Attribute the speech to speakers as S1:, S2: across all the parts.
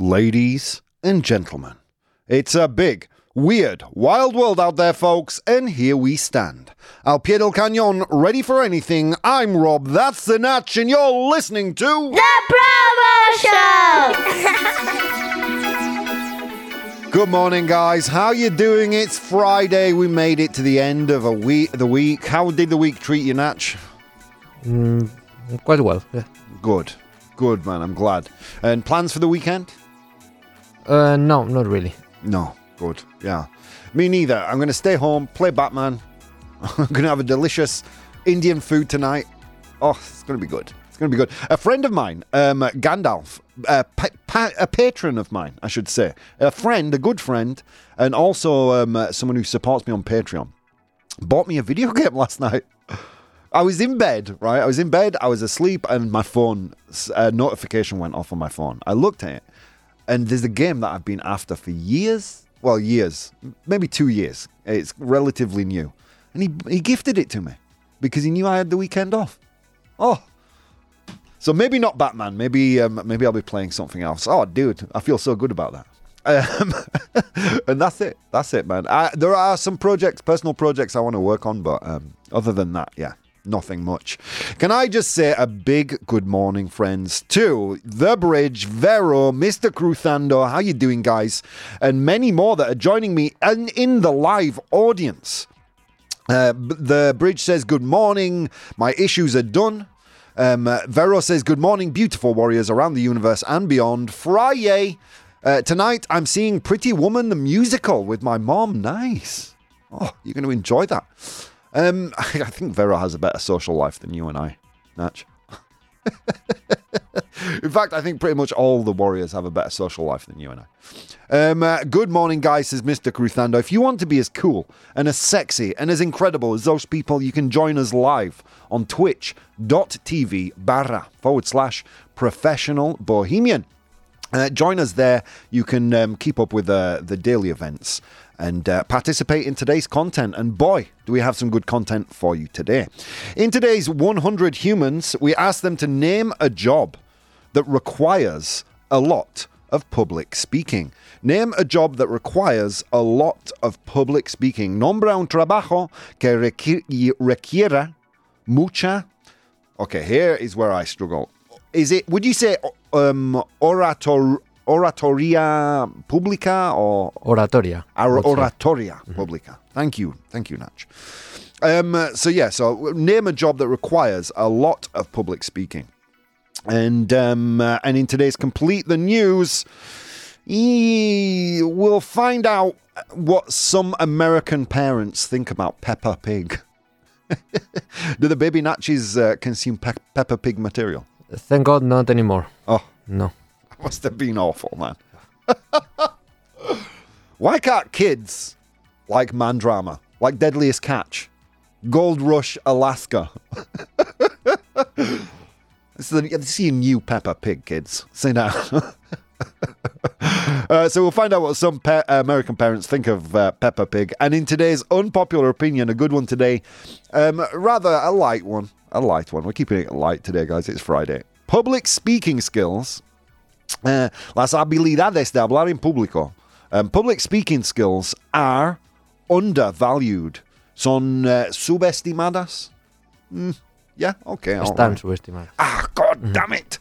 S1: Ladies and gentlemen, it's a big, weird, wild world out there, folks, and here we stand. Al pie del cañón, ready for anything. I'm Rob, that's the Natch, and you're listening to.
S2: The Probo Show!
S1: Good morning, guys. How you doing? It's Friday. We made it to the end of a week. The week. How did the week treat you, Natch?
S3: Mm, quite well. Yeah.
S1: Good, good, man. I'm glad. And plans for the weekend?
S3: Uh, no, not really.
S1: No, good. Yeah, me neither. I'm to stay home, play Batman. I'm to have a delicious Indian food tonight. Oh, it's to be good. It's to be good. A friend of mine, um, Gandalf, a, pa- pa- a patron of mine, I should say, a friend, a good friend, and also um, uh, someone who supports me on Patreon, bought me a video game last night. I was in bed, right? I was in bed, I was asleep, and my phone uh, notification went off on my phone. I looked at it, and there's a game that I've been after for years. Well, years, maybe two years. It's relatively new, and he he gifted it to me because he knew I had the weekend off. Oh, so maybe not Batman. Maybe um, maybe I'll be playing something else. Oh, dude, I feel so good about that. Um, and that's it. That's it, man. I, there are some projects, personal projects I want to work on, but um, other than that, yeah, nothing much. Can I just say a big good morning, friends, to The Bridge, Vero, Mr. Cruthando, how you doing, guys? And many more that are joining me in, in the live audience. Uh, the Bridge says, good morning, my issues are done. Um, uh, Vero says, good morning, beautiful warriors around the universe and beyond. Friday. Uh, tonight, I'm seeing Pretty Woman the musical with my mom. Nice. Oh, you're going to enjoy that. Um, I think Vera has a better social life than you and I, Natch. In fact, I think pretty much all the Warriors have a better social life than you and I. Um, uh, good morning, guys, says Mr. Cruthando. If you want to be as cool and as sexy and as incredible as those people, you can join us live on twitch.tv barra forward slash professional bohemian. Uh, join us there. You can um, keep up with uh, the daily events and uh, participate in today's content. And boy, do we have some good content for you today. In today's 100 Humans, we ask them to name a job that requires a lot of public speaking. Name a job that requires a lot of public speaking. Nombra un trabajo que requi- requiera mucha. Okay, here is where I struggle. Is it, would you say um, orator, oratoria publica or
S3: Oratoria.
S1: Or-
S3: I would say.
S1: oratoria publica. Thank you. Thank you, Natch. Um, so, yeah, so name a job that requires a lot of public speaking. And um, uh, and in today's Complete the News, ee, we'll find out what some American parents think about Peppa Pig. Do the baby Natchies uh, consume pe- Peppa Pig material?
S3: Thank God, not anymore.
S1: Oh,
S3: No.
S1: must have been awful, man. Why can't kids like Man Drama, like Deadliest Catch, Gold Rush Alaska? this, is a, this is new Peppa Pig, kids. Say now. Uh, so we'll find out what some pa- American parents think of uh, Peppa Pig. And in today's unpopular opinion, a good one today, um, rather a light one. A light one. We're keeping it light today, guys. It's Friday. Public speaking skills Eh, las habilidades de hablar en público. Um, public speaking skills are undervalued. Son uh, subestimadas. Mm, yeah, okay.
S3: Están
S1: right.
S3: subestimadas.
S1: Ah, god damn it.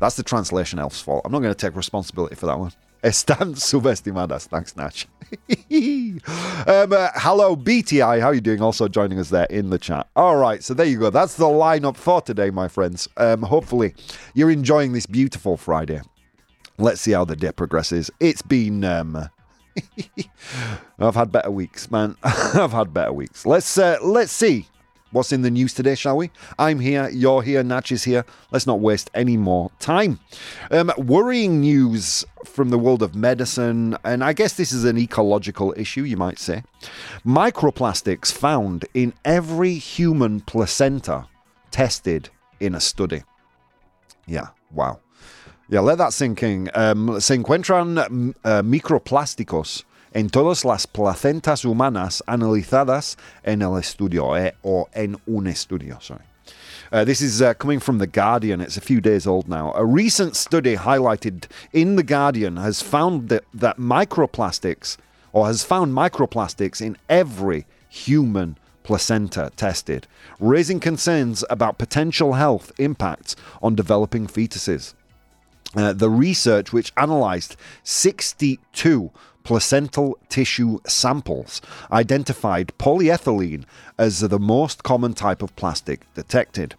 S1: That's the translation elf's fault. I'm not going to take responsibility for that one. Están subestimadas. Thanks, Natch. um, uh, hello, BTI. How are you doing? Also joining us there in the chat. All right, so there you go. That's the lineup for today, my friends. Um, hopefully, you're enjoying this beautiful Friday. Let's see how the day progresses. It's been. Um, I've had better weeks, man. I've had better weeks. Let's uh, let's see what's in the news today, shall we? I'm here, you're here, Natch is here. Let's not waste any more time. Um, worrying news from the world of medicine, and I guess this is an ecological issue, you might say. Microplastics found in every human placenta tested in a study. Yeah, wow. Yeah, let that sink in. Um, se uh, microplásticos en todas las placentas humanas analizadas en el estudio, eh, o en un estudio, sorry. Uh, this is uh, coming from The Guardian. It's a few days old now. A recent study highlighted in The Guardian has found that, that microplastics, or has found microplastics in every human placenta tested, raising concerns about potential health impacts on developing fetuses. Uh, the research, which analyzed 62 placental tissue samples, identified polyethylene as the most common type of plastic detected.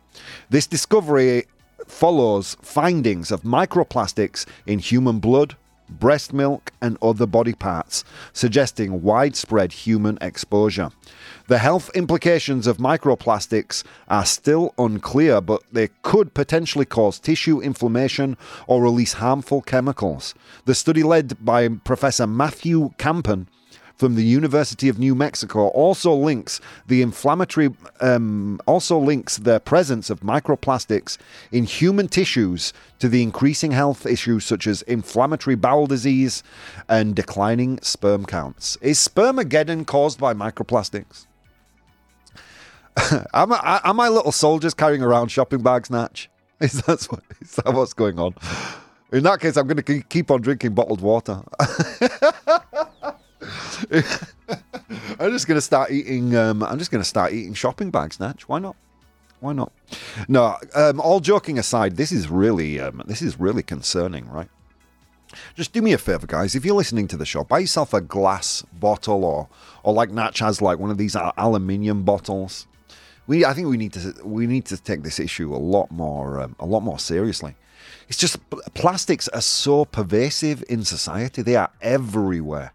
S1: This discovery follows findings of microplastics in human blood, breast milk, and other body parts, suggesting widespread human exposure. The health implications of microplastics are still unclear, but they could potentially cause tissue inflammation or release harmful chemicals. The study, led by Professor Matthew Campen, from the University of New Mexico also links the inflammatory um, also links the presence of microplastics in human tissues to the increasing health issues such as inflammatory bowel disease and declining sperm counts. Is spermageddon caused by microplastics? am, I, am I little soldiers carrying around shopping bags, Natch? Is that, what, is that what's going on? In that case, I'm going to keep on drinking bottled water. I'm just gonna start eating. Um, I'm just gonna start eating shopping bags, Natch. Why not? Why not? No. Um, all joking aside, this is really um, this is really concerning, right? Just do me a favor, guys. If you're listening to the show, buy yourself a glass bottle, or or like Natch has like one of these aluminium bottles. We, I think we need to we need to take this issue a lot more um, a lot more seriously. It's just plastics are so pervasive in society; they are everywhere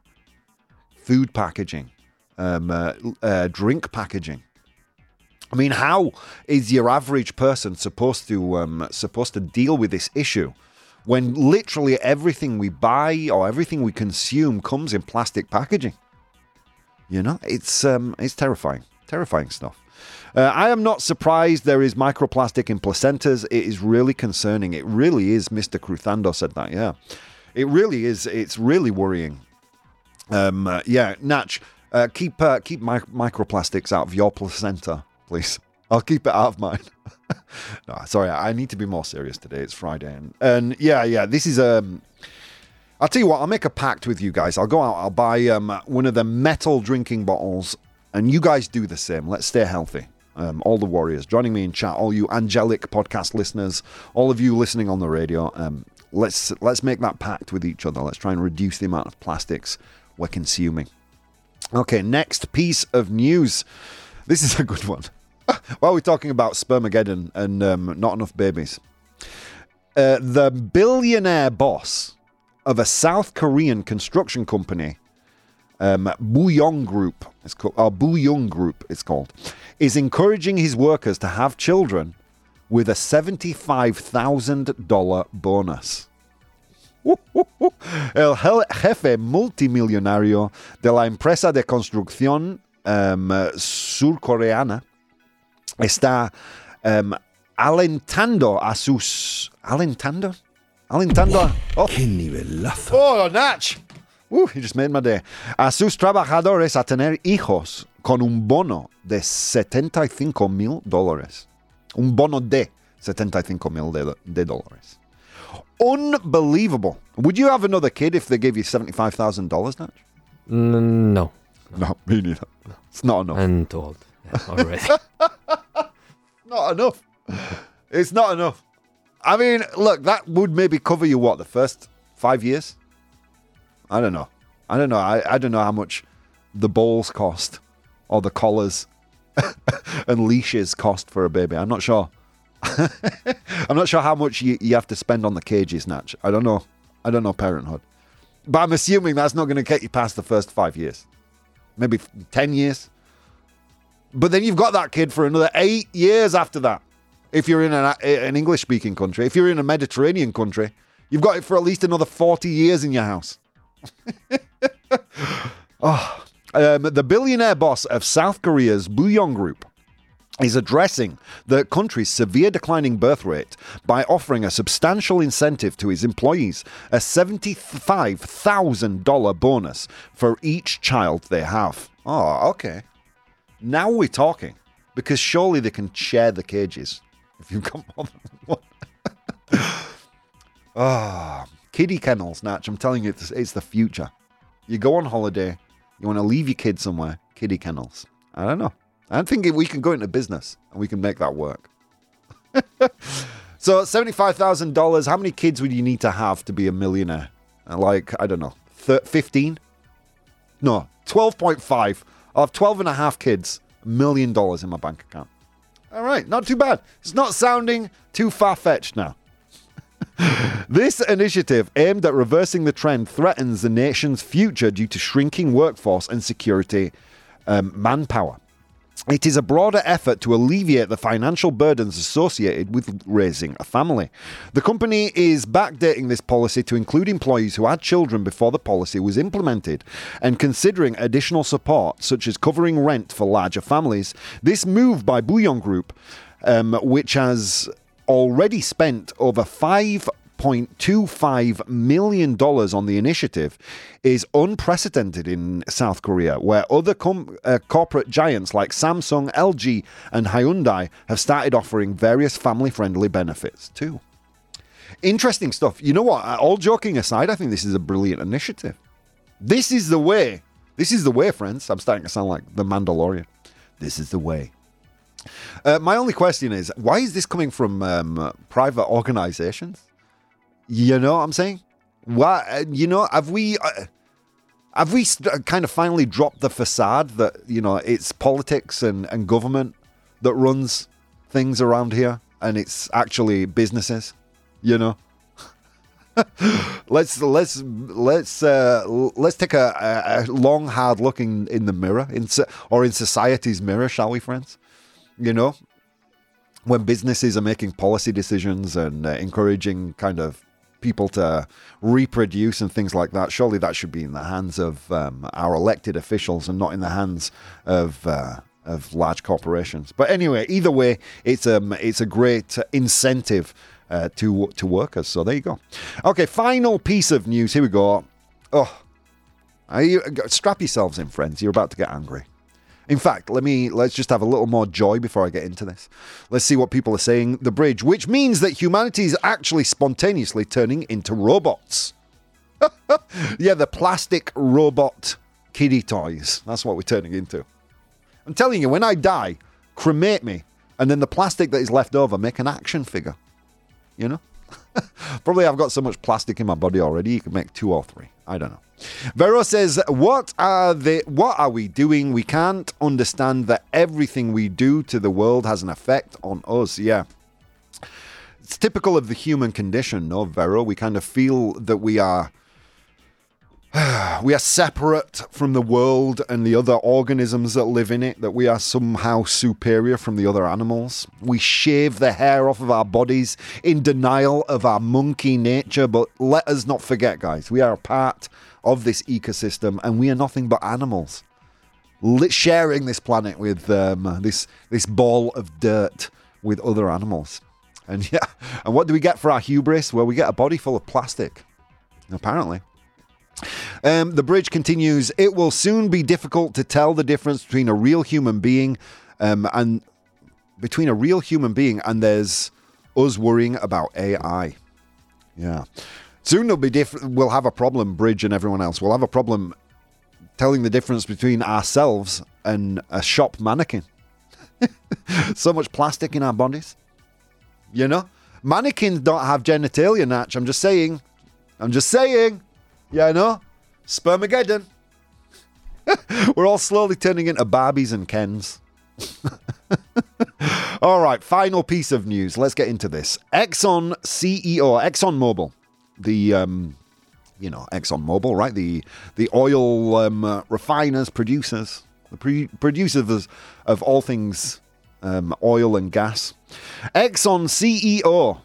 S1: food packaging, um, uh, uh, drink packaging. I mean, how is your average person supposed to um, supposed to deal with this issue when literally everything we buy or everything we consume comes in plastic packaging? You know, it's um, it's terrifying, terrifying stuff. Uh, I am not surprised there is microplastic in placentas. It is really concerning. It really is. Mr. Cruthando said that. Yeah, it really is. It's really worrying. Um, uh, yeah, Natch, uh, keep uh, keep mi- microplastics out of your placenta, please. I'll keep it out of mine. no, sorry, I need to be more serious today. It's Friday, and, and yeah, yeah, this is um. I'll tell you what. I'll make a pact with you guys. I'll go out. I'll buy um one of the metal drinking bottles, and you guys do the same. Let's stay healthy. Um, all the warriors joining me in chat, all you angelic podcast listeners, all of you listening on the radio. Um, let's let's make that pact with each other. Let's try and reduce the amount of plastics we're consuming. Okay, next piece of news. This is a good one. While we're talking about spermageddon and um, not enough babies, uh, the billionaire boss of a South Korean construction company, um, Booyoung Group, it's called, or Booyoung Group, it's called, is encouraging his workers to have children with a $75,000 bonus. El jefe multimillonario de la empresa de construcción um, surcoreana está um, alentando a sus. ¿Alentando? ¿Alentando? Oh.
S4: ¡Qué nivelazo!
S1: Oh, Natch! Uh, you just made my day. A sus trabajadores a tener hijos con un bono de 75 mil dólares. Un bono de 75 mil de, de dólares. Unbelievable. Would you have another kid if they gave you $75,000, Natch?
S3: N- no,
S1: No, me neither. It's not enough.
S3: I'm old yeah, already.
S1: not enough. It's not enough. I mean, look, that would maybe cover you, what, the first five years? I don't know. I don't know. I, I don't know how much the balls cost or the collars and leashes cost for a baby. I'm not sure. I'm not sure how much you, you have to spend on the cages, Natch. I don't know. I don't know parenthood. But I'm assuming that's not going to get you past the first five years. Maybe 10 years. But then you've got that kid for another eight years after that. If you're in an, an English speaking country, if you're in a Mediterranean country, you've got it for at least another 40 years in your house. oh, um, the billionaire boss of South Korea's Booyoung Group is addressing the country's severe declining birth rate by offering a substantial incentive to his employees a $75,000 bonus for each child they have. Oh, okay. Now we're talking because surely they can share the cages. if you've got more than one. Ah, kiddie kennels, Natch. I'm telling you, it's, it's the future. You go on holiday, you want to leave your kids somewhere, kiddie kennels. I don't know. I don't think we can go into business and we can make that work. so, $75,000, how many kids would you need to have to be a millionaire? Uh, Like, I don't know, 15? No, 12.5. I'll have 12 and a half kids, million dollars in my bank account. All right, not too bad. It's not sounding too far fetched now. This initiative, aimed at reversing the trend, threatens the nation's future due to shrinking workforce and security um, manpower. It is a broader effort to alleviate the financial burdens associated with raising a family. The company is backdating this policy to include employees who had children before the policy was implemented and considering additional support, such as covering rent for larger families. This move by Booyoung Group, um, which has already spent over $5.25 million on the initiative, is unprecedented in South Korea, where other com- uh, corporate giants like Samsung, LG, and Hyundai have started offering various family friendly benefits too. Interesting stuff. You know what? Uh, All joking aside, I think this is a brilliant initiative. This is the way. This is the way, friends. I'm starting to sound like the Mandalorian. This is the way. Uh, my only question is why is this coming from um, private organizations? You know what I'm saying? Why? uh, You know, have we? Uh, have we st- kind of finally dropped the facade that you know it's politics and, and government that runs things around here, and it's actually businesses? You know, let's let's let's uh, let's take a, a, long hard look in, in the mirror, in or in society's mirror, shall we, friends? You know, when businesses are making policy decisions and uh, encouraging kind of people to reproduce and things like that, surely that should be in the hands of um, our elected officials and not in the hands of. Uh, of large corporations, but anyway, either way, it's um it's a great incentive uh, to to workers. So there you go. Okay, final piece of news. Here we go. Oh, you, strap yourselves in, friends. You're about to get angry. In fact, let me let's just have a little more joy before I get into this. Let's see what people are saying. The bridge, which means that humanity is actually spontaneously turning into robots. yeah, the plastic robot kiddie toys. That's what we're turning into. I'm telling you, when I die, cremate me, and then the plastic that is left over, make an action figure. You know? Probably I've got so much plastic in my body already, you could make two or three. I don't know. Vero says, What are they what are we doing? We can't understand that everything we do to the world has an effect on us. Yeah. It's typical of the human condition, no, Vero? We kind of feel that we are we are separate from the world and the other organisms that live in it, that we are somehow superior from the other animals. We shave the hair off of our bodies in denial of our monkey nature, but let us not forget, guys, we are a part of this ecosystem and we are nothing but animals. Sharing this planet with um, this this ball of dirt with other animals. And yeah, and what do we get for our hubris? Well, we get a body full of plastic, apparently. Um, the bridge continues. It will soon be difficult to tell the difference between a real human being um, and between a real human being and there's us worrying about AI. Yeah, soon there'll be different. We'll have a problem, Bridge and everyone else. We'll have a problem telling the difference between ourselves and a shop mannequin. so much plastic in our bodies. You know, mannequins don't have genitalia, Natch. I'm just saying. I'm just saying. Yeah, I know. Spermageddon. We're all slowly turning into Barbies and Kens. all right, final piece of news. Let's get into this. Exxon CEO, Exxon Mobil, the um, you know Exxon Mobil, right? The the oil um, uh, refiners, producers, the pre- producers of, of all things um, oil and gas. Exxon CEO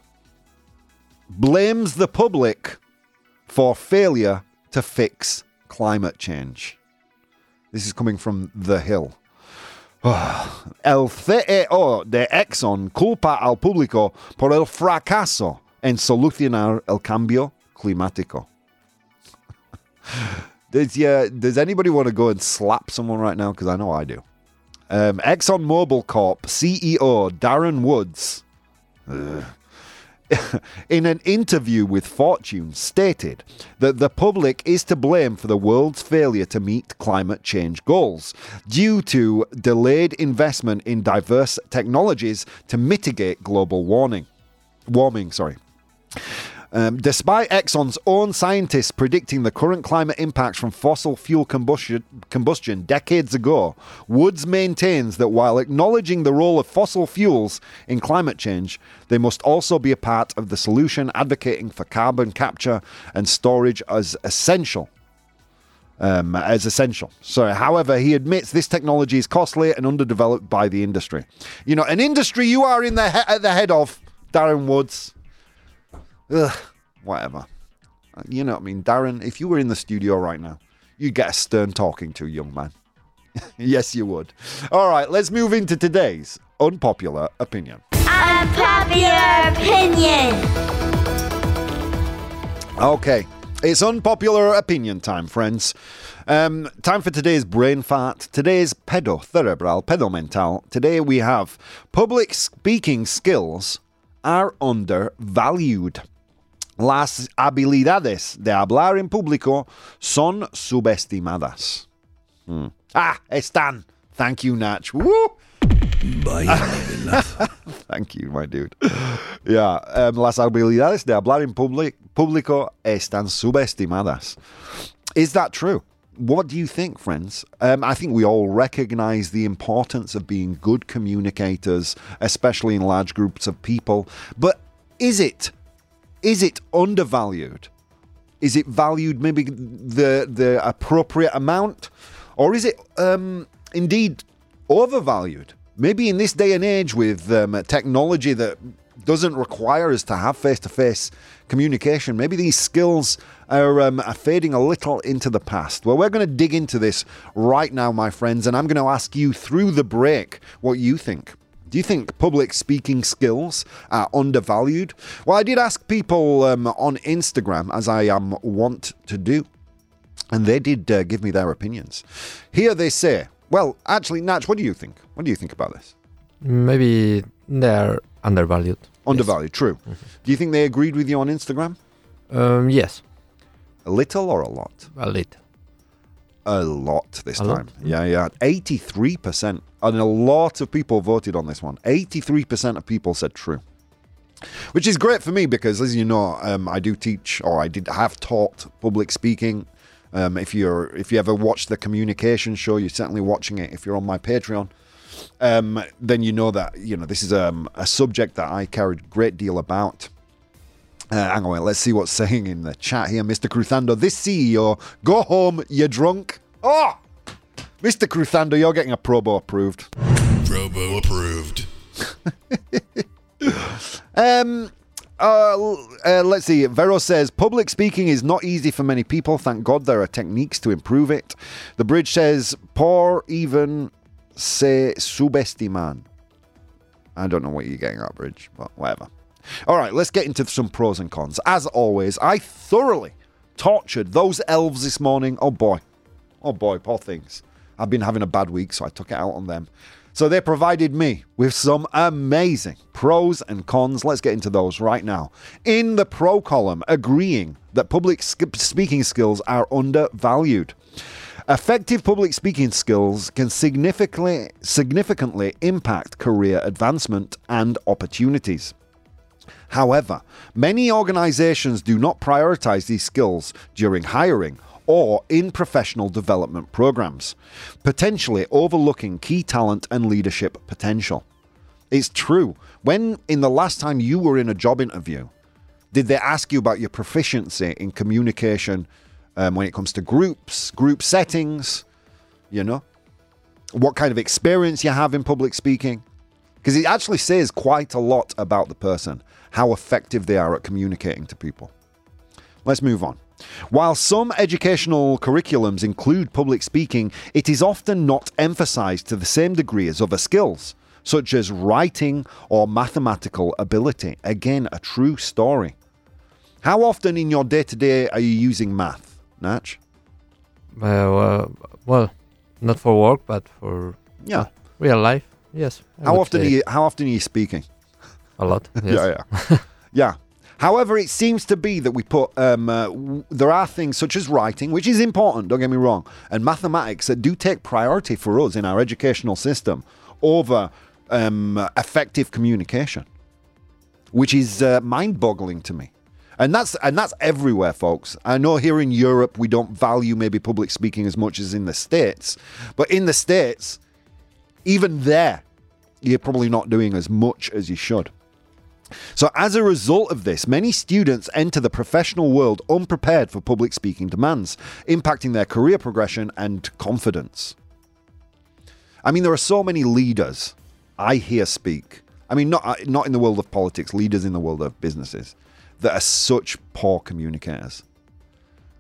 S1: blames the public for failure to fix climate change. This is coming from The Hill. El CEO de Exxon culpa al público por el fracaso en solucionar el cambio climático. does, yeah, does anybody want to go and slap someone right now? Because I know I do. Um, ExxonMobil Corp CEO Darren Woods Ugh. in an interview with Fortune, stated that the public is to blame for the world's failure to meet climate change goals due to delayed investment in diverse technologies to mitigate global warming. Warming, sorry. Um, despite Exxon's own scientists predicting the current climate impacts from fossil fuel combustion, combustion decades ago, Woods maintains that while acknowledging the role of fossil fuels in climate change, they must also be a part of the solution, advocating for carbon capture and storage as essential. Um, as essential. So, however, he admits this technology is costly and underdeveloped by the industry. You know, an industry you are in the he- at the head of, Darren Woods. Ugh, whatever. Uh, You know what I mean? Darren, if you were in the studio right now, you'd get a stern talking to, young man. yes, you would. All right, let's move into today's unpopular opinion.
S2: Unpopular opinion.
S1: Okay, it's unpopular opinion time, friends. Um, time for today's brain fart. Today's pedo cerebral, pedo mental. Today we have public speaking skills are undervalued. Las habilidades de hablar en público son subestimadas. Hmm. Ah, están. Thank you, Natch. Woo! Thank you, my dude. Yeah, um, las habilidades de hablar en public, público están subestimadas. Is that true? What do you think, friends? Um, I think we all recognize the importance of being good communicators, especially in large groups of people. But is it is it undervalued? Is it valued maybe the the appropriate amount, or is it um, indeed overvalued? Maybe in this day and age with um, technology that doesn't require us to have face to face communication, maybe these skills are, um, are fading a little into the past. Well, we're going to dig into this right now, my friends, and I'm going to ask you through the break what you think. Do you think public speaking skills are undervalued? Well, I did ask people um, on Instagram, as I am wont to do, and they did uh, give me their opinions. Here they say, well, actually, Natch, what do you think? What do you think about this?
S3: Maybe they're undervalued.
S1: Undervalued, true. Do you think they agreed with you on Instagram?
S3: Um, yes,
S1: A little or a lot?
S3: a little.
S1: A lot this
S3: A
S1: time.
S3: lot?
S1: Yeah, yeah. 83%. And a lot of people voted on this one. 83% of people said true. Which is great for me because, as you know, um, I do teach or I did have taught public speaking. Um, if you're if you ever watch the communication show, you're certainly watching it. If you're on my Patreon, um, then you know that you know this is um, a subject that I cared a great deal about. Uh, hang on, let's see what's saying in the chat here, Mr. Cruthando. This CEO, go home, you're drunk. Oh, Mr. Cruthando, you're getting a probo approved.
S4: Probo approved.
S1: Um, uh, uh, let's see. Vero says public speaking is not easy for many people. Thank God there are techniques to improve it. The bridge says por even se subestiman. I don't know what you're getting at, bridge, but whatever. All right, let's get into some pros and cons. As always, I thoroughly tortured those elves this morning. Oh boy, oh boy, poor things. I've been having a bad week, so I took it out on them. So they provided me with some amazing pros and cons. Let's get into those right now. In the pro column, agreeing that public speaking skills are undervalued. Effective public speaking skills can significantly significantly impact career advancement and opportunities. However, many organizations do not prioritize these skills during hiring or in professional development programs, potentially overlooking key talent and leadership potential. It's true. When in the last time you were in a job interview, did they ask you about your proficiency in communication um, when it comes to groups, group settings, you know? What kind of experience you have in public speaking? Because it actually says quite a lot about the person, how effective they are at communicating to people. Let's move on. While some educational curriculums include public speaking, it is often not emphasized to the same degree as other skills, such as writing or mathematical ability. Again, a true story. How often in your day to day are you using math, Natch?
S3: Uh, well, well, not for work, but for
S1: Yeah.
S3: real life. Yes. I
S1: How often are you how often are you speaking?
S3: a lot. Yes.
S1: Yeah, yeah. yeah. However, it seems to be that we put, um, uh, w- there are things such as writing, which is important, don't get me wrong, and mathematics that do take priority for us in our educational system over um, effective communication, which is uh, mind boggling to me. And that's and that's everywhere, folks. I know here in Europe we don't value maybe public speaking as much as in the States, but in the States, even there, you're probably not doing as much as you should. So, as a result of this, many students enter the professional world unprepared for public speaking demands, impacting their career progression and confidence. I mean, there are so many leaders I hear speak. I mean, not, uh, not in the world of politics, leaders in the world of businesses that are such poor communicators.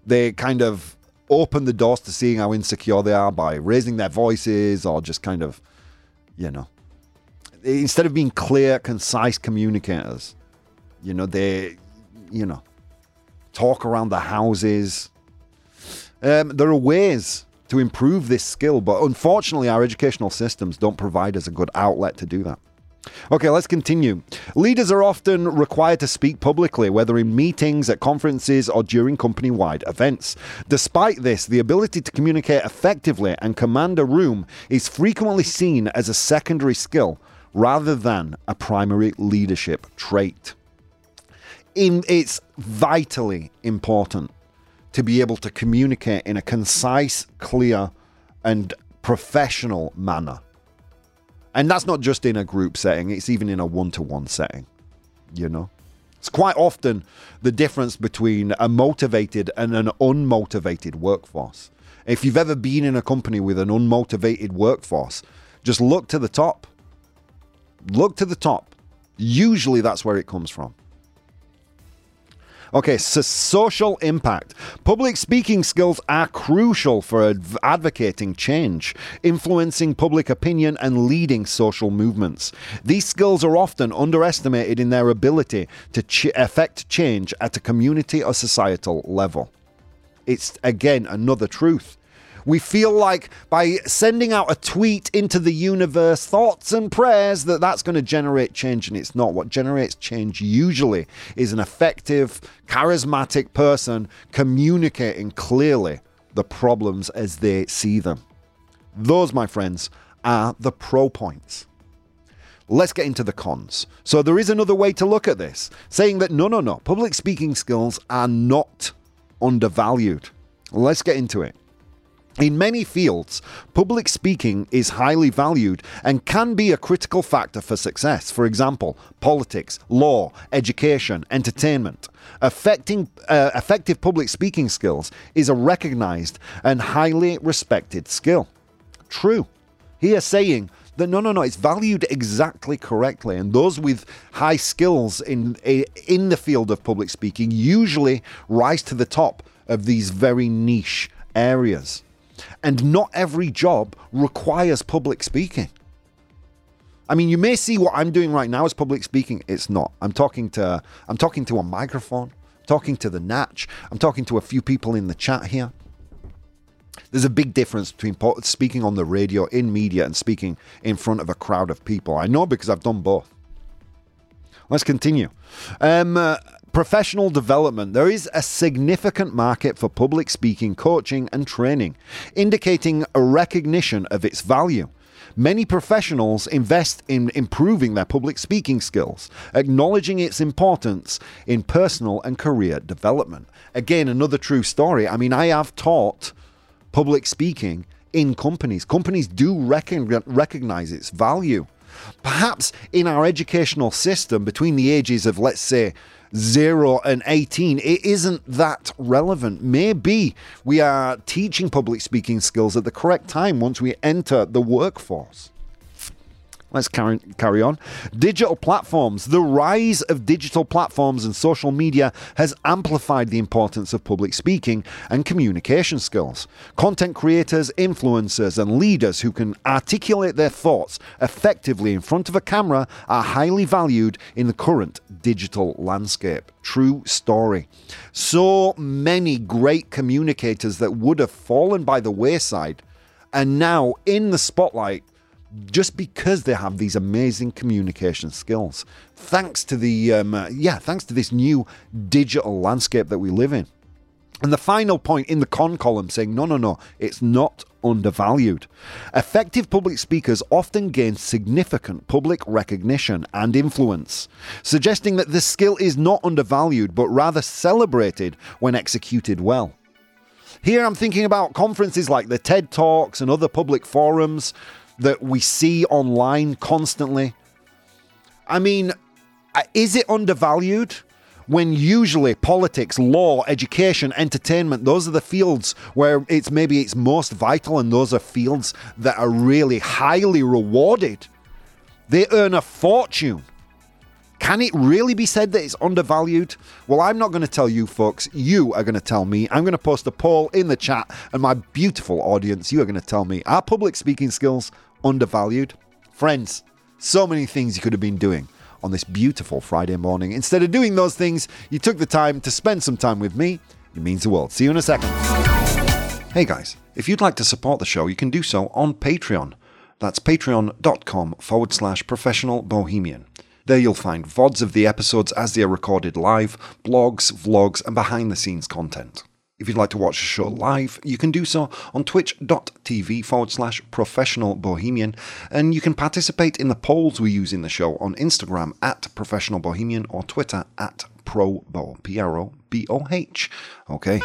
S1: They kind of open the doors to seeing how insecure they are by raising their voices or just kind of, you know, instead of being clear, concise communicators, you know, they, you know, talk around the houses. Um, there are ways to improve this skill, but unfortunately, our educational systems don't provide us a good outlet to do that. Okay, let's continue. Leaders are often required to speak publicly, whether in meetings, at conferences, or during company wide events. Despite this, the ability to communicate effectively and command a room is frequently seen as a secondary skill rather than a primary leadership trait. In, it's vitally important to be able to communicate in a concise, clear, and professional manner. And that's not just in a group setting, it's even in a one to one setting, you know? It's quite often the difference between a motivated and an unmotivated workforce. If you've ever been in a company with an unmotivated workforce, just look to the top. Look to the top. Usually that's where it comes from. Okay, so social impact. Public speaking skills are crucial for adv- advocating change, influencing public opinion, and leading social movements. These skills are often underestimated in their ability to ch- affect change at a community or societal level. It's again another truth. We feel like by sending out a tweet into the universe, thoughts and prayers, that that's going to generate change, and it's not. What generates change usually is an effective, charismatic person communicating clearly the problems as they see them. Those, my friends, are the pro points. Let's get into the cons. So, there is another way to look at this, saying that no, no, no, public speaking skills are not undervalued. Let's get into it. In many fields, public speaking is highly valued and can be a critical factor for success. For example, politics, law, education, entertainment. Affecting, uh, effective public speaking skills is a recognized and highly respected skill. True. Here saying that no, no, no, it's valued exactly correctly, and those with high skills in in the field of public speaking usually rise to the top of these very niche areas. And not every job requires public speaking. I mean, you may see what I'm doing right now as public speaking. It's not. I'm talking to I'm talking to a microphone, I'm talking to the Natch. I'm talking to a few people in the chat here. There's a big difference between speaking on the radio in media and speaking in front of a crowd of people. I know because I've done both. Let's continue. Um, uh, professional development. There is a significant market for public speaking, coaching, and training, indicating a recognition of its value. Many professionals invest in improving their public speaking skills, acknowledging its importance in personal and career development. Again, another true story. I mean, I have taught public speaking in companies. Companies do recogn- recognize its value. Perhaps in our educational system, between the ages of, let's say, 0 and 18, it isn't that relevant. Maybe we are teaching public speaking skills at the correct time once we enter the workforce. Let's carry, on. Digital platforms. The rise of digital platforms and social media has amplified the importance of public speaking and communication skills. Content creators, influencers, and leaders who can articulate their thoughts effectively in front of a camera are highly valued in the current digital landscape. True story. So many great communicators that would have fallen by the wayside are now in the spotlight just because they have these amazing communication skills. Thanks to the um, uh, yeah, thanks to this new digital landscape that we live in. And the final point in the con column saying, no, no, no, it's not undervalued. Effective public speakers often gain significant public recognition and influence, suggesting that this skill is not undervalued but rather celebrated when executed well. Here I'm thinking about conferences like the TED Talks and other public forums that we see online constantly. I mean, uh, is it undervalued? when usually politics, law, education, entertainment, those are the fields where it's maybe it's most vital and those are fields that are really highly rewarded. They earn a fortune. Can it really be said that it's undervalued? Well, I'm not going to tell you folks. You are going to tell me. I'm going to post a poll in the chat, and my beautiful audience, you are going to tell me are public speaking skills undervalued? Friends, so many things you could have been doing on this beautiful Friday morning. Instead of doing those things, you took the time to spend some time with me. It means the world. See you in a second. Hey guys, if you'd like to support the show, you can do so on Patreon. That's patreon.com forward slash professional bohemian. There you'll find VODs of the episodes as they are recorded live, blogs, vlogs, and behind the scenes content. If you'd like to watch the show live, you can do so on twitch.tv forward slash professional bohemian, and you can participate in the polls we use in the show on Instagram at professional bohemian or Twitter at probo, P R O B O H. Okay,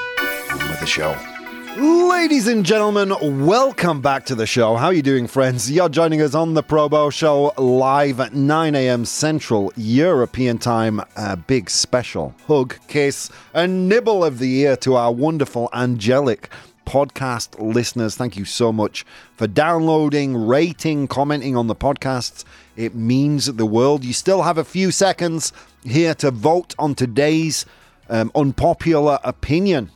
S1: on with the show. Ladies and gentlemen, welcome back to the show. How are you doing, friends? You're joining us on the Probo Show live at 9 a.m. Central European Time. A big special hug, kiss, and nibble of the year to our wonderful angelic podcast listeners. Thank you so much for downloading, rating, commenting on the podcasts. It means the world. You still have a few seconds here to vote on today's um, unpopular opinion.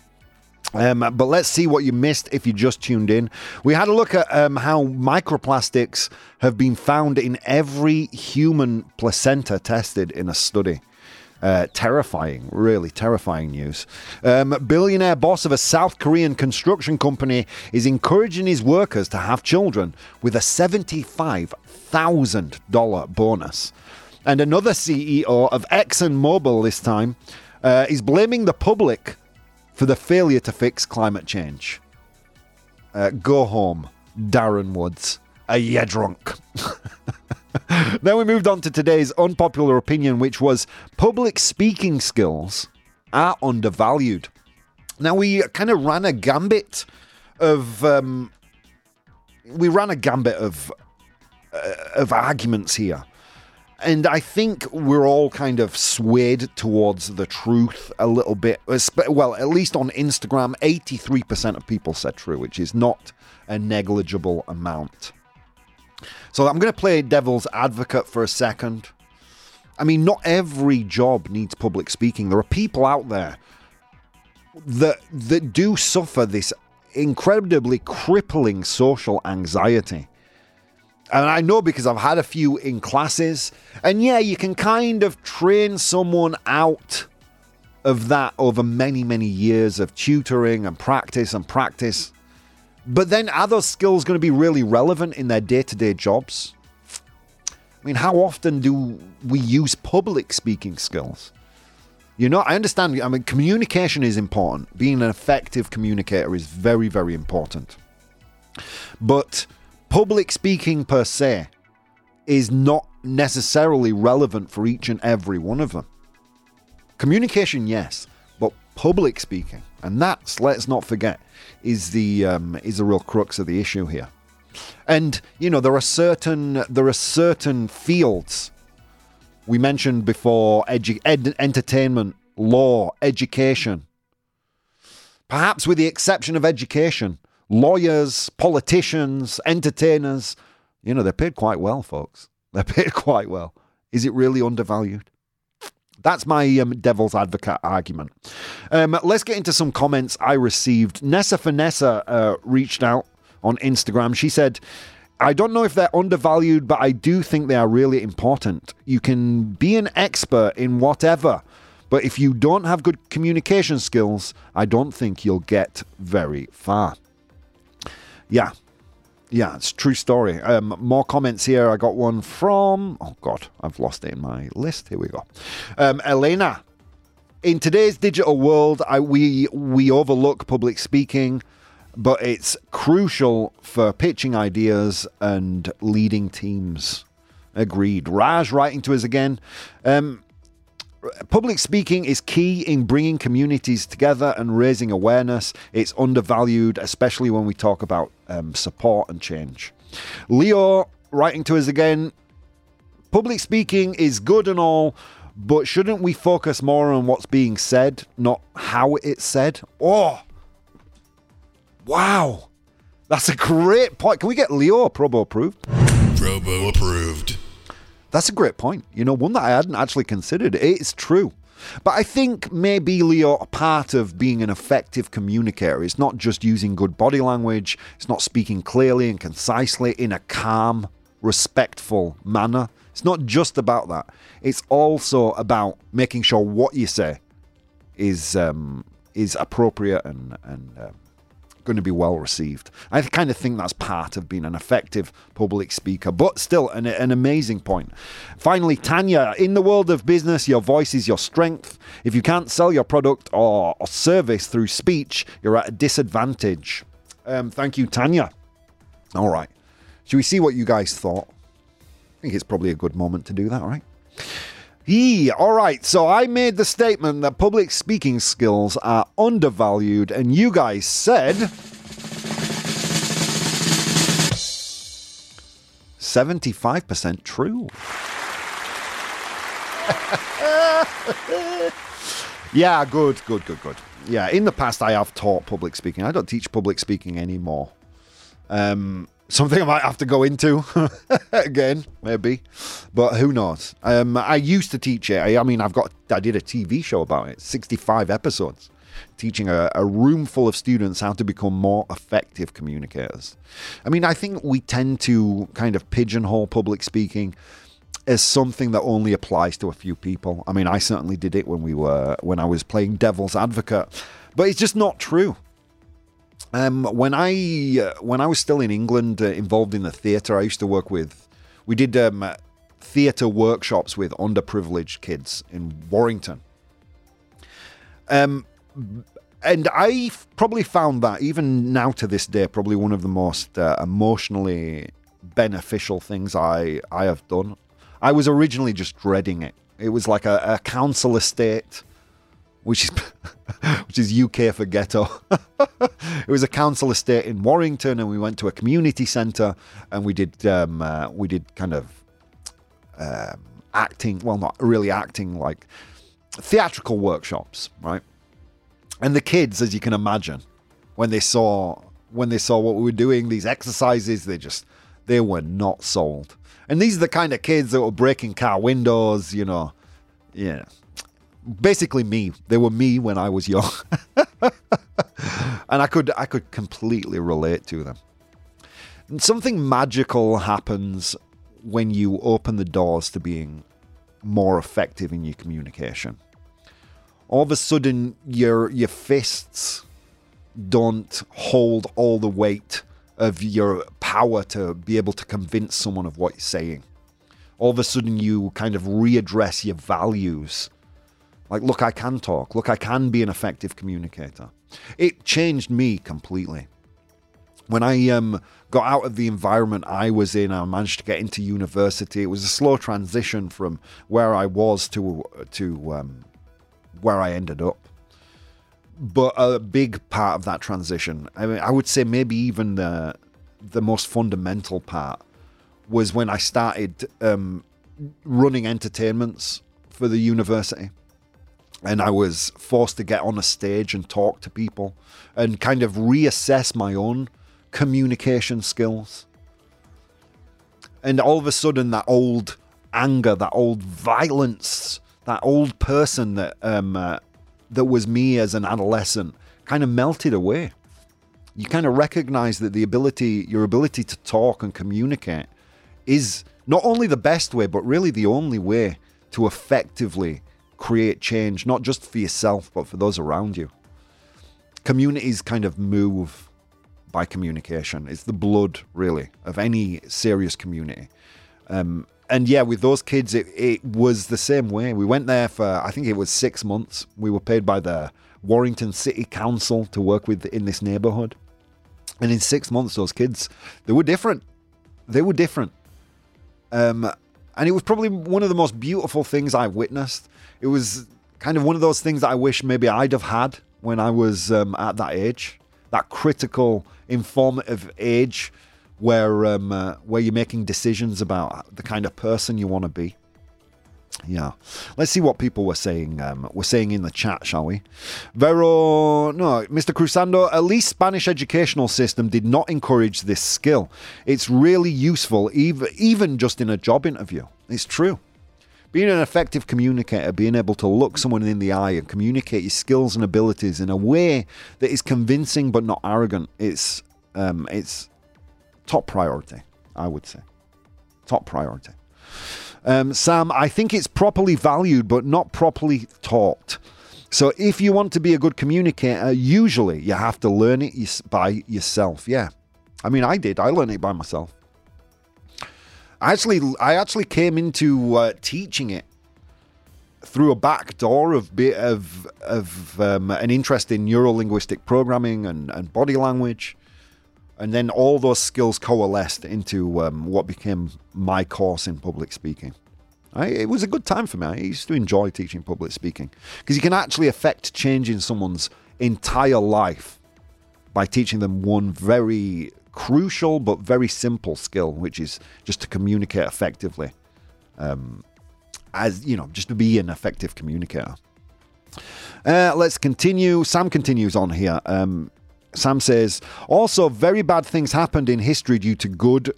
S1: Um, but let's see what you missed if you just tuned in. We had a look at um, how microplastics have been found in every human placenta tested in a study. Uh, terrifying, really terrifying news. Um, billionaire boss of a South Korean construction company is encouraging his workers to have children with a $75,000 bonus. And another CEO of ExxonMobil this time uh, is blaming the public for the failure to fix climate change. Uh, go home, Darren Woods. Are you drunk? then we moved on to today's unpopular opinion, which was public speaking skills are undervalued. Now, we kind of ran a gambit of. Um, we ran a gambit of uh, of arguments here. And I think we're all kind of swayed towards the truth a little bit. Well, at least on Instagram, 83% of people said true, which is not a negligible amount. So I'm going to play devil's advocate for a second. I mean, not every job needs public speaking. There are people out there that that do suffer this incredibly crippling social anxiety and I know because I've had a few in classes, and yeah, you can kind of train someone out of that over many, many years of tutoring and practice and practice. But then are those skills going to be really relevant in their day to day jobs? I mean, how often do we use public speaking skills? You know, I understand. I mean, communication is important. Being an effective communicator is very, very important. But public speaking per se is not necessarily relevant for each and every one of them. Communication, yes, but public speaking, and that's let's not forget, is the um, is the real crux of the issue here. And you know there are certain there are certain fields we mentioned before: edu- ed- entertainment, law, education. Perhaps with the exception of education, lawyers, politicians, entertainers, you know, they're paid quite well, folks. They're paid quite well. Is it really undervalued? That's my um, devil's advocate argument. Um, let's get into some comments I received. Nessa Vanessa uh, reached out on Instagram. She said, I don't know if they're undervalued, but I do think they are really important. You can be an expert in whatever, but if you don't have good communication skills, I don't think you'll get very far. Yeah. Yeah, it's true story. Um, more comments here. I got one from. Oh God, I've lost it in my list. Here we go. Um, Elena. In today's digital world, I, we we overlook public speaking, but it's crucial for pitching ideas and leading teams. Agreed. Raj writing to us again. Um, Public speaking is key in bringing communities together and raising awareness. It's undervalued, especially when we talk about um, support and change. Leo, writing to us again, public speaking is good and all, but shouldn't we focus more on what's being said, not how it's said? Oh, wow. That's a great point. Can we get Leo Probo approved?
S4: Probo approved.
S1: That's a great point. You know, one that I hadn't actually considered. It's true. But I think maybe, Leo, a part of being an effective communicator is not just using good body language, it's not speaking clearly and concisely in a calm, respectful manner. It's not just about that. It's also about making sure what you say is um, is appropriate and and um, going to be well received. I kind of think that's part of being an effective public speaker, but still an, an amazing point. Finally, Tanya, in the world of business, your voice is your strength. If you can't sell your product or, or service through speech, you're at a disadvantage. Um, thank you, Tanya. All right. Should we see what you guys thought? I think it's probably a good moment to do that, right? Yeah, all right. So I made the statement that public speaking skills are undervalued, and you guys said. 75% true. yeah, good, good, good, good. Yeah, in the past I have taught public speaking. I don't teach public speaking anymore. Um, something I might have to go into again, maybe, but who knows? Um, I used to teach it. I, I, mean, I've got, I did a TV show about it, 65 episodes, teaching a, a, room full of students how to become more effective communicators. I mean, I think we tend to kind of pigeonhole public speaking as something that only applies to a few people. I mean, I certainly did it when we were when I was playing devil's advocate, but it's just not true. Um, when I uh, when I was still in England, uh, involved in the theatre, I used to work with. We did um, theatre workshops with underprivileged kids in Warrington. Um, and I probably found that even now to this day, probably one of the most uh, emotionally beneficial things I I have done. I was originally just dreading it. It was like a, a council estate which is which is UK for ghetto. it was a council estate in Warrington, and we went to a community centre, and we did um, uh, we did kind of um, acting. Well, not really acting, like theatrical workshops, right? And the kids, as you can imagine, when they saw when they saw what we were doing, these exercises, they just they were not sold. And these are the kind of kids that were breaking car windows, you know. Yeah, basically me. They were me when I was young, and I could I could completely relate to them. And something magical happens when you open the doors to being more effective in your communication. All of a sudden, your your fists don't hold all the weight of your power to be able to convince someone of what you're saying. All of a sudden, you kind of readdress your values like, look, I can talk. Look, I can be an effective communicator. It changed me completely. When I um, got out of the environment I was in, I managed to get into university. It was a slow transition from where I was to to um, where I ended up. But a big part of that transition, I mean, I would say maybe even the the most fundamental part was when I started um, running entertainments for the university and I was forced to get on a stage and talk to people and kind of reassess my own communication skills. And all of a sudden, that old anger, that old violence, that old person that um, uh, that was me as an adolescent, kind of melted away. You kind of recognize that the ability, your ability to talk and communicate, is not only the best way, but really the only way to effectively create change, not just for yourself, but for those around you. Communities kind of move by communication. It's the blood, really, of any serious community. Um, and yeah, with those kids, it, it was the same way. We went there for, I think it was six months. We were paid by the Warrington City Council to work with in this neighborhood. And in six months, those kids, they were different. They were different. Um, and it was probably one of the most beautiful things I've witnessed. It was kind of one of those things that I wish maybe I'd have had when I was um, at that age, that critical, informative age where um, uh, where you're making decisions about the kind of person you want to be. Yeah, let's see what people were saying. Um, were saying in the chat, shall we? Vero, no, Mr. Cruzando. At least Spanish educational system did not encourage this skill. It's really useful, even even just in a job interview. It's true. Being an effective communicator, being able to look someone in the eye and communicate your skills and abilities in a way that is convincing but not arrogant, it's um, it's top priority. I would say top priority. Um, Sam, I think it's properly valued but not properly taught. So if you want to be a good communicator, usually you have to learn it by yourself. Yeah, I mean, I did. I learned it by myself. I actually, I actually came into uh, teaching it through a back door of of of um, an interest in neuro linguistic programming and, and body language, and then all those skills coalesced into um, what became my course in public speaking. I, it was a good time for me. I used to enjoy teaching public speaking because you can actually affect change in someone's entire life by teaching them one very crucial but very simple skill, which is just to communicate effectively. Um, as you know, just to be an effective communicator. Uh, let's continue. Sam continues on here. Um, Sam says, also, very bad things happened in history due to good,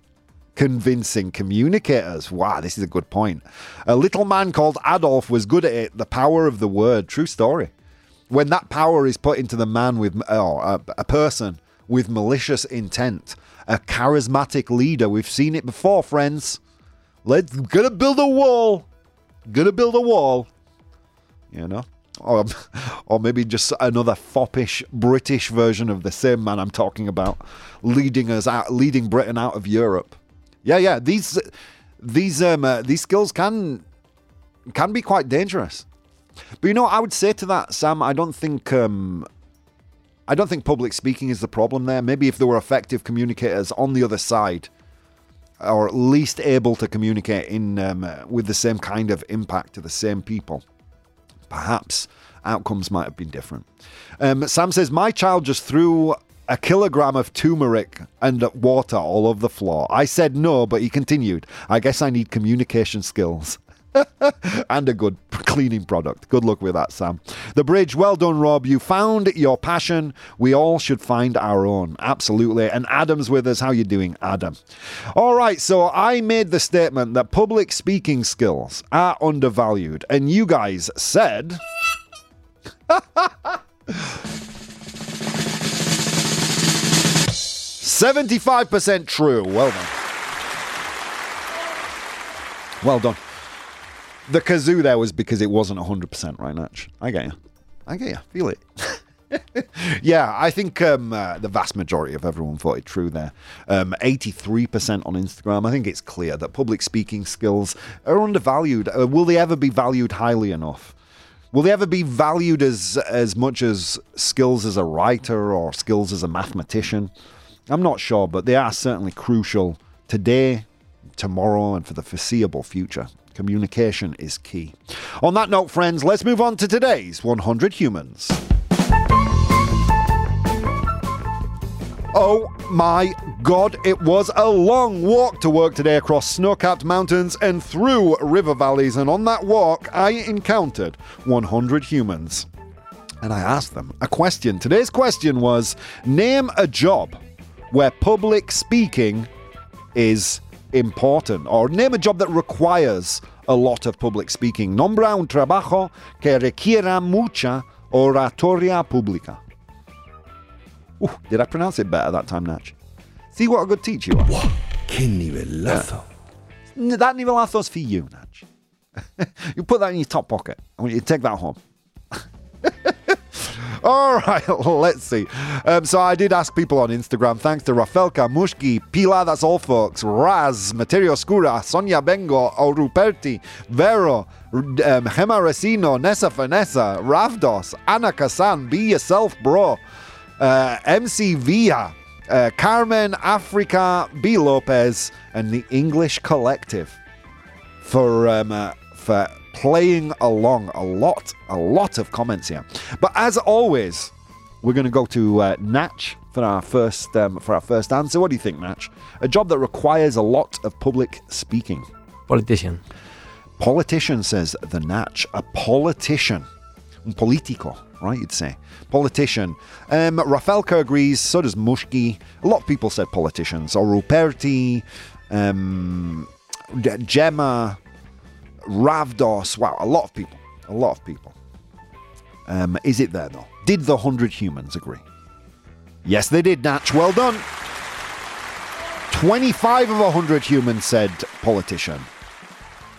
S1: convincing communicators. Wow, this is a good point. A little man called Adolf was good at it. The power of the word. True story. When that power is put into the man with, or a, a person with malicious intent, a charismatic leader. We've seen it before, friends. Let's gonna build a wall. Gonna build a wall. You know? Or, or maybe just another foppish British version of the same man I'm talking about, leading us out, leading Britain out of Europe. Yeah, yeah. These these um uh, these skills can can be quite dangerous. But you know, I would say to that, Sam. I don't think um, I don't think public speaking is the problem there. Maybe if there were effective communicators on the other side, or at least able to communicate in um, uh, with the same kind of impact to the same people, perhaps outcomes might have been different. Um, Sam says, My child just threw a kilogram of turmeric and water all over the floor. I said no, but he continued, I guess I need communication skills. and a good cleaning product. Good luck with that, Sam. The bridge, well done, Rob. You found your passion. We all should find our own. Absolutely. And Adam's with us. How you doing, Adam? All right, so I made the statement that public speaking skills are undervalued, and you guys said. 75% true. Well done. Well done. The kazoo there was because it wasn't 100%, right, Natch? I get you. I get you. Feel it. yeah, I think um, uh, the vast majority of everyone thought it true there. Um, 83% on Instagram. I think it's clear that public speaking skills are undervalued. Uh, will they ever be valued highly enough? Will they ever be valued as as much as skills as a writer or skills as a mathematician? I'm not sure, but they are certainly crucial today, tomorrow, and for the foreseeable future. Communication is key. On that note, friends, let's move on to today's 100 Humans. Oh my god, it was a long walk to work today across snow capped mountains and through river valleys, and on that walk, I encountered 100 humans. And I asked them a question. Today's question was Name a job where public speaking is important, or name a job that requires a lot of public speaking. Nombra un trabajo que requiera mucha oratoria pública. Ooh, did I pronounce it better that time, Natch? See what a good teacher you are.
S5: ¡Qué nivelazo!
S1: N- That nivelazo's for you, Natch. you put that in your top pocket. I want you to take that home. All right, let's see. Um, so I did ask people on Instagram. Thanks to Rafelka, Mushki, Pila, that's all folks, Raz, Materio Scura, Sonia Bengo, Ruperti, Vero, um, Hema Resino, Nessa Vanessa, Ravdos, Anna Kasan, Be Yourself Bro, uh, MC Via, uh, Carmen Africa, B Lopez, and the English Collective for um, uh, for playing along. A lot, a lot of comments here. But as always, we're going to go to uh, Natch for our first um, for our first answer. What do you think, Natch? A job that requires a lot of public speaking.
S3: Politician.
S1: Politician says the Natch. A politician. Un politico, right? You'd say. Politician. Um, Rafelka agrees, so does Mushki. A lot of people said politicians. Or Ruperti, um, Gemma, Ravdos. Wow, a lot of people. A lot of people. Um, is it there, though? Did the 100 humans agree? Yes, they did, Natch. Well done. 25 of 100 humans said politician.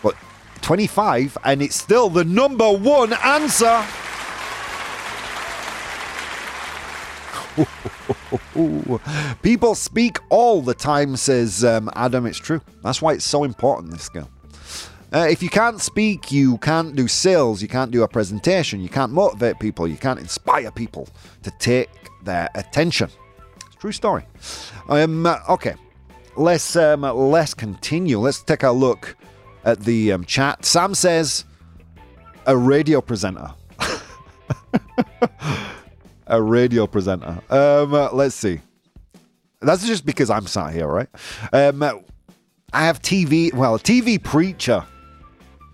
S1: But 25, and it's still the number one answer. People speak all the time, says um, Adam. It's true. That's why it's so important, this skill. Uh, if you can't speak, you can't do sales, you can't do a presentation, you can't motivate people, you can't inspire people to take their attention. True story. Um, okay, let's um, let's continue. Let's take a look at the um, chat. Sam says a radio presenter. a radio presenter. Um, let's see. That's just because I'm sat here, right? Um, I have TV. Well, TV preacher.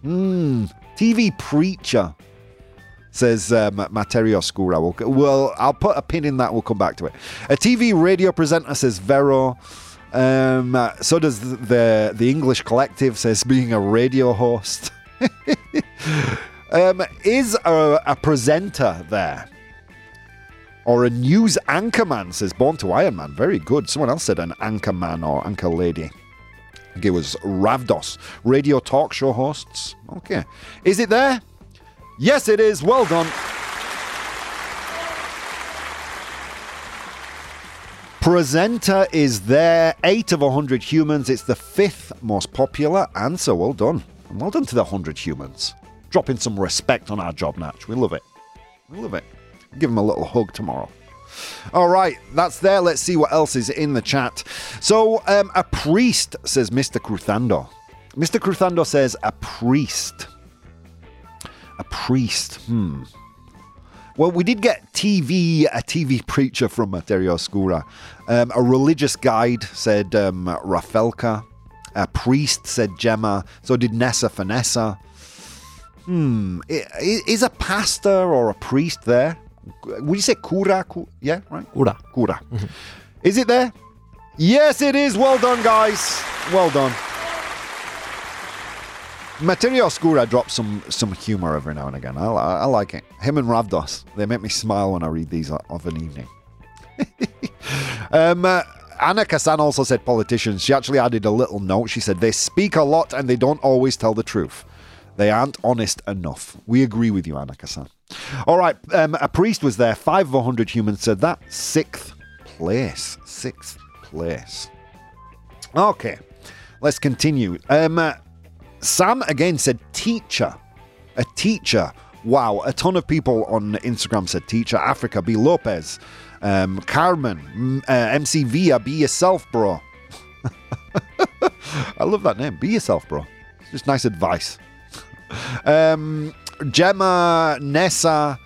S1: Hmm. TV preacher. Says um, Materio Scura. We'll, well, I'll put a pin in that. We'll come back to it. A TV radio presenter says Vero. Um, uh, so does the the English Collective says being a radio host. um, is a, a presenter there? Or a news anchorman says Born to Iron Man. Very good. Someone else said an anchorman or anchor lady. It was Ravdos. Radio talk show hosts. Okay. Is it there? Yes, it is. Well done. Presenter is there. Eight of 100 humans. It's the fifth most popular answer. Well done. And well done to the 100 humans. Dropping some respect on our job, Natch. We love it. We love it. Give them a little hug tomorrow. All right, that's there. Let's see what else is in the chat. So, um, a priest says Mr. Cruthando. Mr. Cruthando says a priest. A priest. Hmm. Well, we did get TV, a TV preacher from Materio Scura. Um, a religious guide said um, Rafelka. A priest said Gemma. So did Nessa Vanessa. Hmm. Is a pastor or a priest there? Would you say Kura? Yeah, right?
S3: Ura.
S1: Cura. Is it there? Yes, it is. Well done, guys. Well done. Materio Scura drops some some humor every now and again. I, I, I like it. Him and Ravdos, they make me smile when I read these of an evening. um, uh, Anna Kasan also said politicians. She actually added a little note. She said they speak a lot and they don't always tell the truth. They aren't honest enough. We agree with you, Anna Kasan. All right, um, a priest was there. Five of a hundred humans said that. Sixth place. Sixth place. Okay, let's continue. Um, uh, Sam again said teacher. A teacher. Wow, a ton of people on Instagram said teacher. Africa, B. Lopez. Um, Carmen, M- uh, MC Via, be yourself, bro. I love that name. Be yourself, bro. Just nice advice. um, Gemma, Nessa,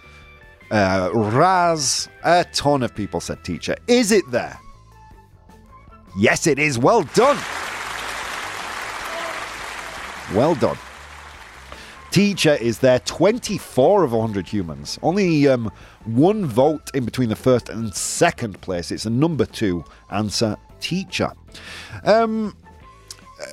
S1: uh, Raz, a ton of people said teacher. Is it there? Yes, it is. Well done. Well done. Teacher is there. 24 of 100 humans. Only um, one vote in between the first and second place. It's a number two answer. Teacher. Um,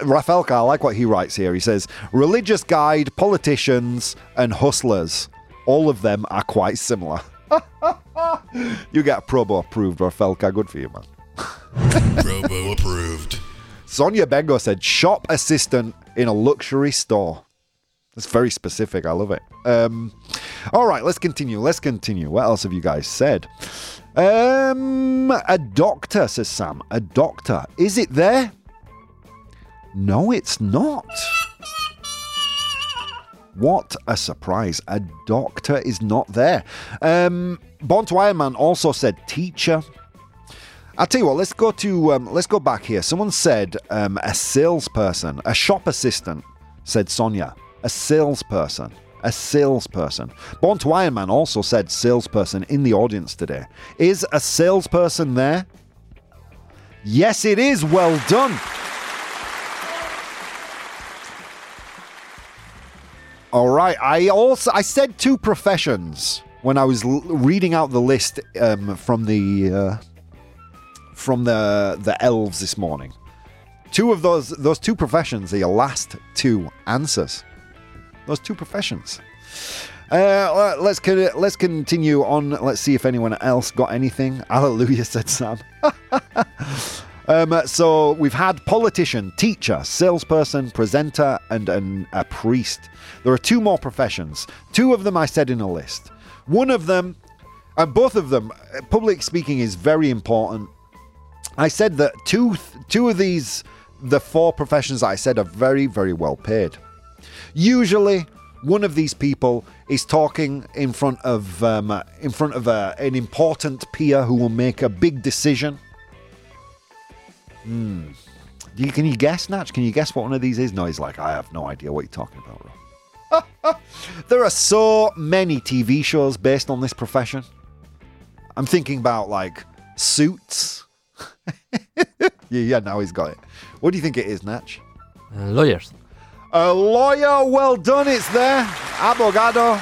S1: Rafelka, I like what he writes here. He says, religious guide, politicians, and hustlers. All of them are quite similar. you get a probo approved, Rafelka. Good for you, man.
S4: Robo approved.
S1: Sonia Bengo said, shop assistant in a luxury store. That's very specific. I love it. Um, All right, let's continue. Let's continue. What else have you guys said? Um, a doctor, says Sam. A doctor. Is it there? No, it's not. What a surprise. A doctor is not there. Um, Born to Iron Man also said teacher. I'll tell you what, let's go to um, let's go back here. Someone said um, a salesperson, a shop assistant, said Sonia. A salesperson. A salesperson. Born to Iron Man also said salesperson in the audience today. Is a salesperson there? Yes, it is. Well done. All right. I also I said two professions when I was l- reading out the list um, from the uh, from the the elves this morning. Two of those those two professions are your last two answers. Those two professions. Uh, let's con- let's continue on. Let's see if anyone else got anything. Hallelujah, said Sam. um, so we've had politician, teacher, salesperson, presenter, and an, a priest. There are two more professions. Two of them I said in a list. One of them, and both of them, uh, public speaking is very important. I said that two two of these, the four professions I said are very very well paid. Usually, one of these people is talking in front of um, uh, in front of a, an important peer who will make a big decision. Hmm. You, can you guess, Natch? Can you guess what one of these is? No, he's like, I have no idea what you're talking about, there are so many TV shows based on this profession. I'm thinking about like Suits. yeah, yeah, now he's got it. What do you think it is, Natch?
S3: Uh, lawyers.
S1: A lawyer, well done, it's there. Abogado.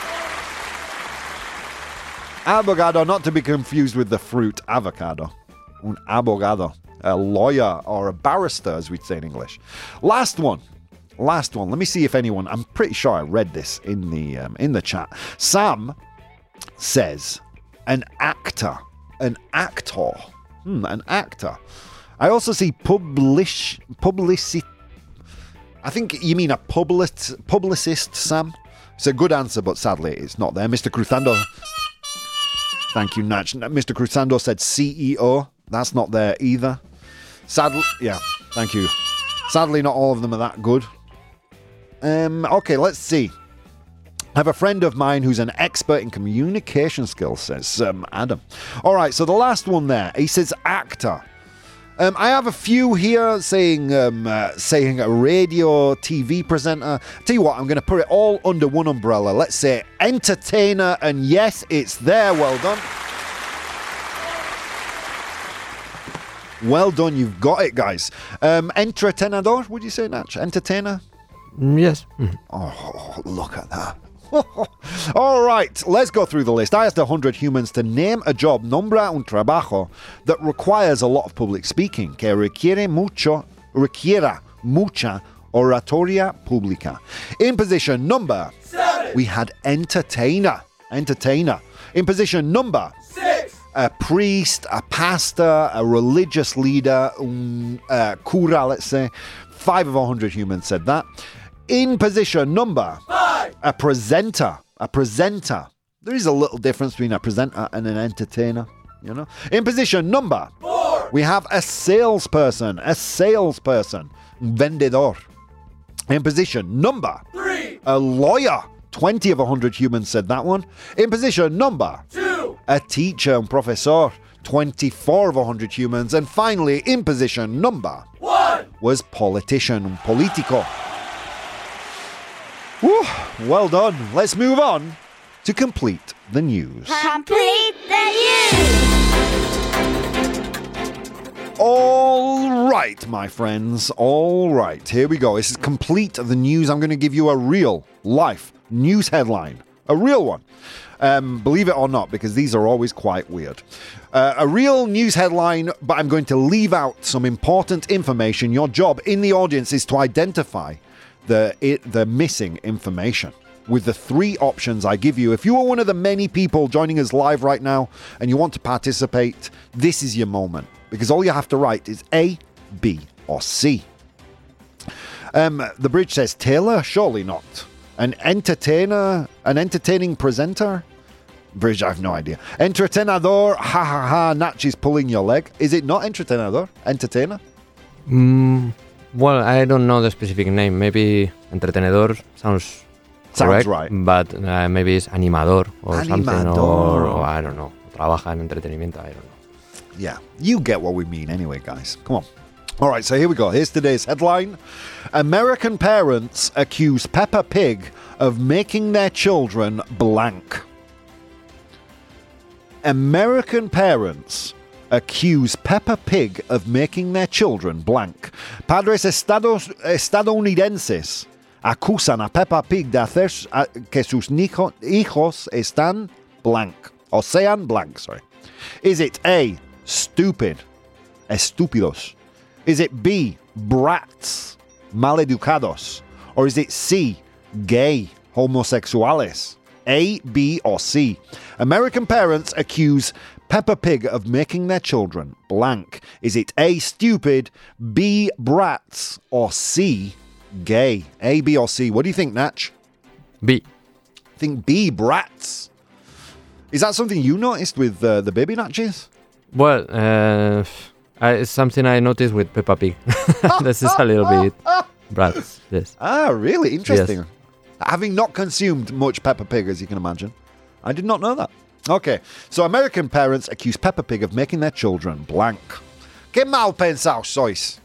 S1: Abogado, not to be confused with the fruit avocado. Un abogado. A lawyer or a barrister, as we'd say in English. Last one. Last one. Let me see if anyone. I'm pretty sure I read this in the um, in the chat. Sam says an actor. An actor. Hmm, an actor. I also see publish publicity I think you mean a public, publicist, Sam. It's a good answer, but sadly it's not there. Mr. Cruzando. Thank you, Natch. Mr. Cruzando said CEO. That's not there either. Sadly, yeah, thank you. Sadly, not all of them are that good. Um, okay, let's see. I have a friend of mine who's an expert in communication skills, says um, Adam. All right, so the last one there, he says actor. Um, I have a few here saying um, uh, saying a radio TV presenter. Tell you what, I'm going to put it all under one umbrella. Let's say entertainer, and yes, it's there. Well done. Well done, you've got it, guys. Um, entretenador, would you say, Natch? Entertainer?
S3: Mm, yes. Mhm.
S1: Oh, look at that. All right, let's go through the list. I asked 100 humans to name a job, nombra un trabajo, that requires a lot of public speaking, que requiere mucho, requiera mucha oratoria pública. In position number, Seven. we had entertainer. Entertainer. In position number, a priest, a pastor, a religious leader, un uh, cura, let's say. Five of a hundred humans said that. In position number five, a presenter. A presenter. There is a little difference between a presenter and an entertainer, you know. In position number four, we have a salesperson. A salesperson. Vendedor. In position number three, a lawyer. 20 of 100 humans said that one. In position number two, a teacher and professor. 24 of 100 humans. And finally, in position number one, was politician, politico. Whew, well done. Let's move on to complete the news.
S2: Complete the news.
S1: All right, my friends. All right, here we go. This is complete the news. I'm going to give you a real life news headline, a real one. Um, believe it or not, because these are always quite weird. Uh, a real news headline, but I'm going to leave out some important information. Your job in the audience is to identify the it, the missing information with the three options I give you. If you are one of the many people joining us live right now and you want to participate, this is your moment because all you have to write is A, B, or C. Um, the bridge says Taylor, surely not. An entertainer, an entertaining presenter? Bridge, I have no idea. Entretenador, ha ha ha, Natch is pulling your leg. Is it not entretenador? Entertainer?
S3: Mm, well, I don't know the specific name. Maybe entretenedor sounds
S1: Sounds right.
S3: but uh, maybe it's animador or something, or, or I don't know. Trabaja en entretenimiento. I don't know.
S1: Yeah, you get what we mean anyway, guys. Come on. All right, so here we go. Here's today's headline American parents accuse Peppa Pig of making their children blank. American parents accuse Peppa Pig of making their children blank. Padres estados, estadounidenses acusan a Peppa Pig de hacer que sus hijos están blank. O sean blank, sorry. Is it A, stupid, estúpidos? Is it B, brats, maleducados? Or is it C, gay, homosexuales? A, B, or C? American parents accuse Peppa Pig of making their children blank. Is it A, stupid, B, brats, or C, gay? A, B, or C? What do you think, Natch?
S3: B.
S1: think B, brats. Is that something you noticed with uh, the baby Natches?
S3: Well, uh, I, it's something I noticed with Peppa Pig. this is a little bit brats. Yes.
S1: Ah, really? Interesting. Having not consumed much Peppa Pig, as you can imagine, I did not know that. Okay, so American parents accuse Peppa Pig of making their children blank. Que mal pensado sois?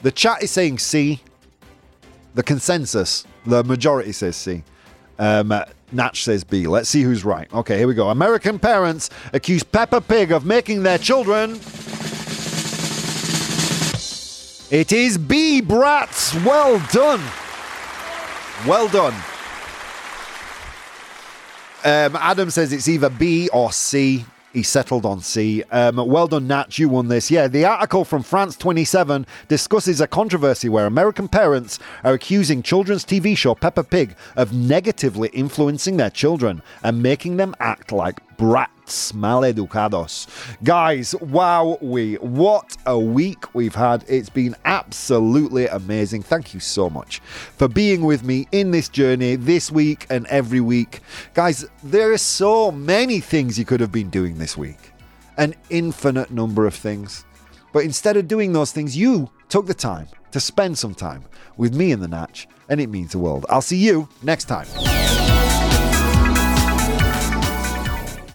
S1: The chat is saying C. The consensus, the majority says C. Um, uh, Natch says B. Let's see who's right. Okay, here we go. American parents accuse Peppa Pig of making their children. It is B, brats. Well done. Well done. Um, Adam says it's either B or C. He settled on C. Um, well done, Nat. You won this. Yeah, the article from France 27 discusses a controversy where American parents are accusing children's TV show Peppa Pig of negatively influencing their children and making them act like brats, maleducados. Guys, wow, we what a week we've had. It's been absolutely amazing. Thank you so much for being with me in this journey this week and every week. Guys, there are so many things you could have been doing this week. An infinite number of things. But instead of doing those things, you took the time to spend some time with me in the Natch, and it means the world. I'll see you next time.